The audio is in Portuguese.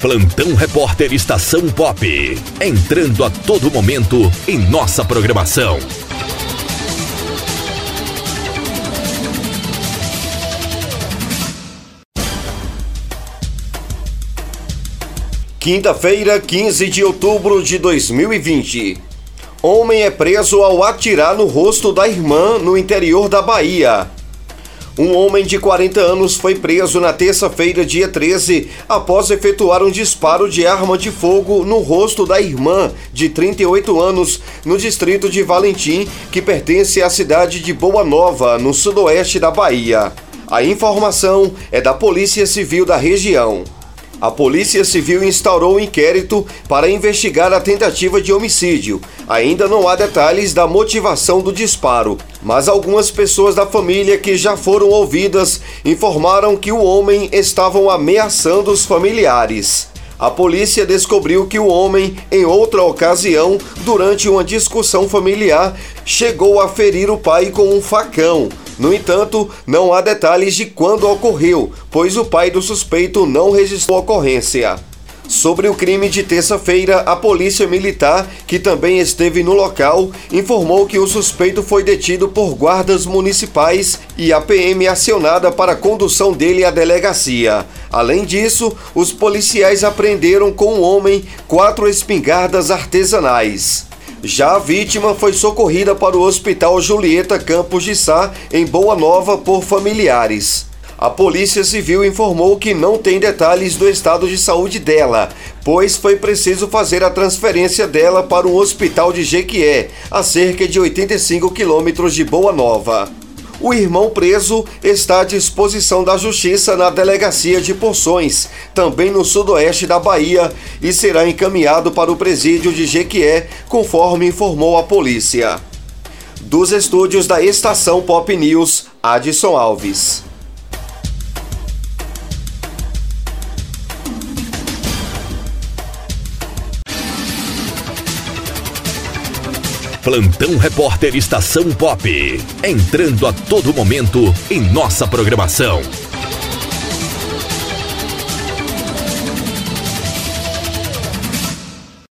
Plantão Repórter Estação Pop. Entrando a todo momento em nossa programação. Quinta-feira, 15 de outubro de 2020. Homem é preso ao atirar no rosto da irmã no interior da Bahia. Um homem de 40 anos foi preso na terça-feira, dia 13, após efetuar um disparo de arma de fogo no rosto da irmã, de 38 anos, no distrito de Valentim, que pertence à cidade de Boa Nova, no sudoeste da Bahia. A informação é da Polícia Civil da região. A Polícia Civil instaurou um inquérito para investigar a tentativa de homicídio. Ainda não há detalhes da motivação do disparo, mas algumas pessoas da família que já foram ouvidas informaram que o homem estavam ameaçando os familiares. A polícia descobriu que o homem, em outra ocasião, durante uma discussão familiar, chegou a ferir o pai com um facão. No entanto, não há detalhes de quando ocorreu, pois o pai do suspeito não registrou a ocorrência. Sobre o crime de terça-feira, a Polícia Militar, que também esteve no local, informou que o suspeito foi detido por guardas municipais e a PM acionada para a condução dele à delegacia. Além disso, os policiais apreenderam com o homem quatro espingardas artesanais. Já a vítima foi socorrida para o Hospital Julieta Campos de Sá, em Boa Nova, por familiares. A Polícia Civil informou que não tem detalhes do estado de saúde dela, pois foi preciso fazer a transferência dela para um hospital de Jequié, a cerca de 85 quilômetros de Boa Nova. O irmão preso está à disposição da Justiça na Delegacia de Porções, também no sudoeste da Bahia, e será encaminhado para o presídio de Jequié, conforme informou a polícia. Dos estúdios da Estação Pop News, Adson Alves. Plantão Repórter Estação Pop. Entrando a todo momento em nossa programação.